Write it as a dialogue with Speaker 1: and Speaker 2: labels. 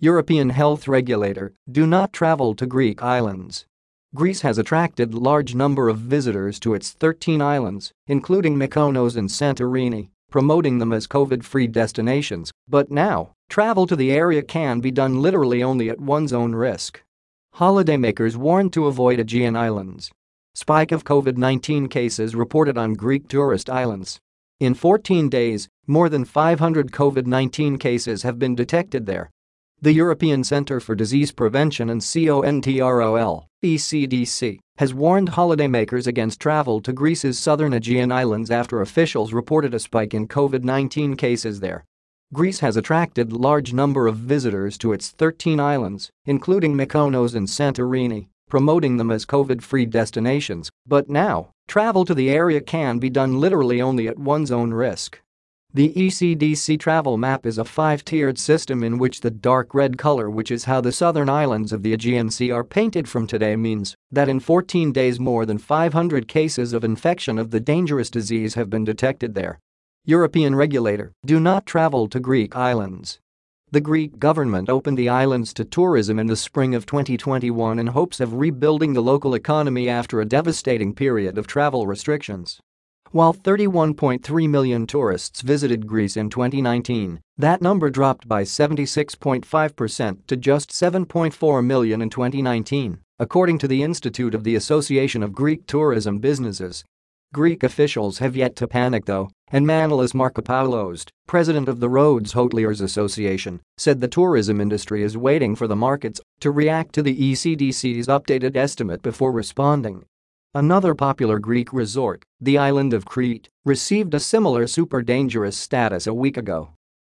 Speaker 1: European health regulator, do not travel to Greek islands. Greece has attracted large number of visitors to its 13 islands, including Mykonos and Santorini, promoting them as COVID-free destinations, but now, travel to the area can be done literally only at one's own risk. Holidaymakers warned to avoid Aegean islands. Spike of COVID-19 cases reported on Greek tourist islands. In 14 days, more than 500 COVID-19 cases have been detected there, the European Centre for Disease Prevention and Control ECDC, has warned holidaymakers against travel to Greece's southern Aegean islands after officials reported a spike in COVID-19 cases there. Greece has attracted large number of visitors to its 13 islands, including Mykonos and Santorini, promoting them as COVID-free destinations, but now, travel to the area can be done literally only at one's own risk. The ECDC travel map is a five-tiered system in which the dark red color which is how the southern islands of the Aegean Sea are painted from today means that in 14 days more than 500 cases of infection of the dangerous disease have been detected there. European regulator, do not travel to Greek islands. The Greek government opened the islands to tourism in the spring of 2021 in hopes of rebuilding the local economy after a devastating period of travel restrictions. While 31.3 million tourists visited Greece in 2019, that number dropped by 76.5% to just 7.4 million in 2019, according to the Institute of the Association of Greek Tourism Businesses. Greek officials have yet to panic though, and Manolis Markopoulos, president of the Rhodes Hoteliers Association, said the tourism industry is waiting for the markets to react to the ECDC's updated estimate before responding. Another popular Greek resort, the island of Crete, received a similar super dangerous status a week ago.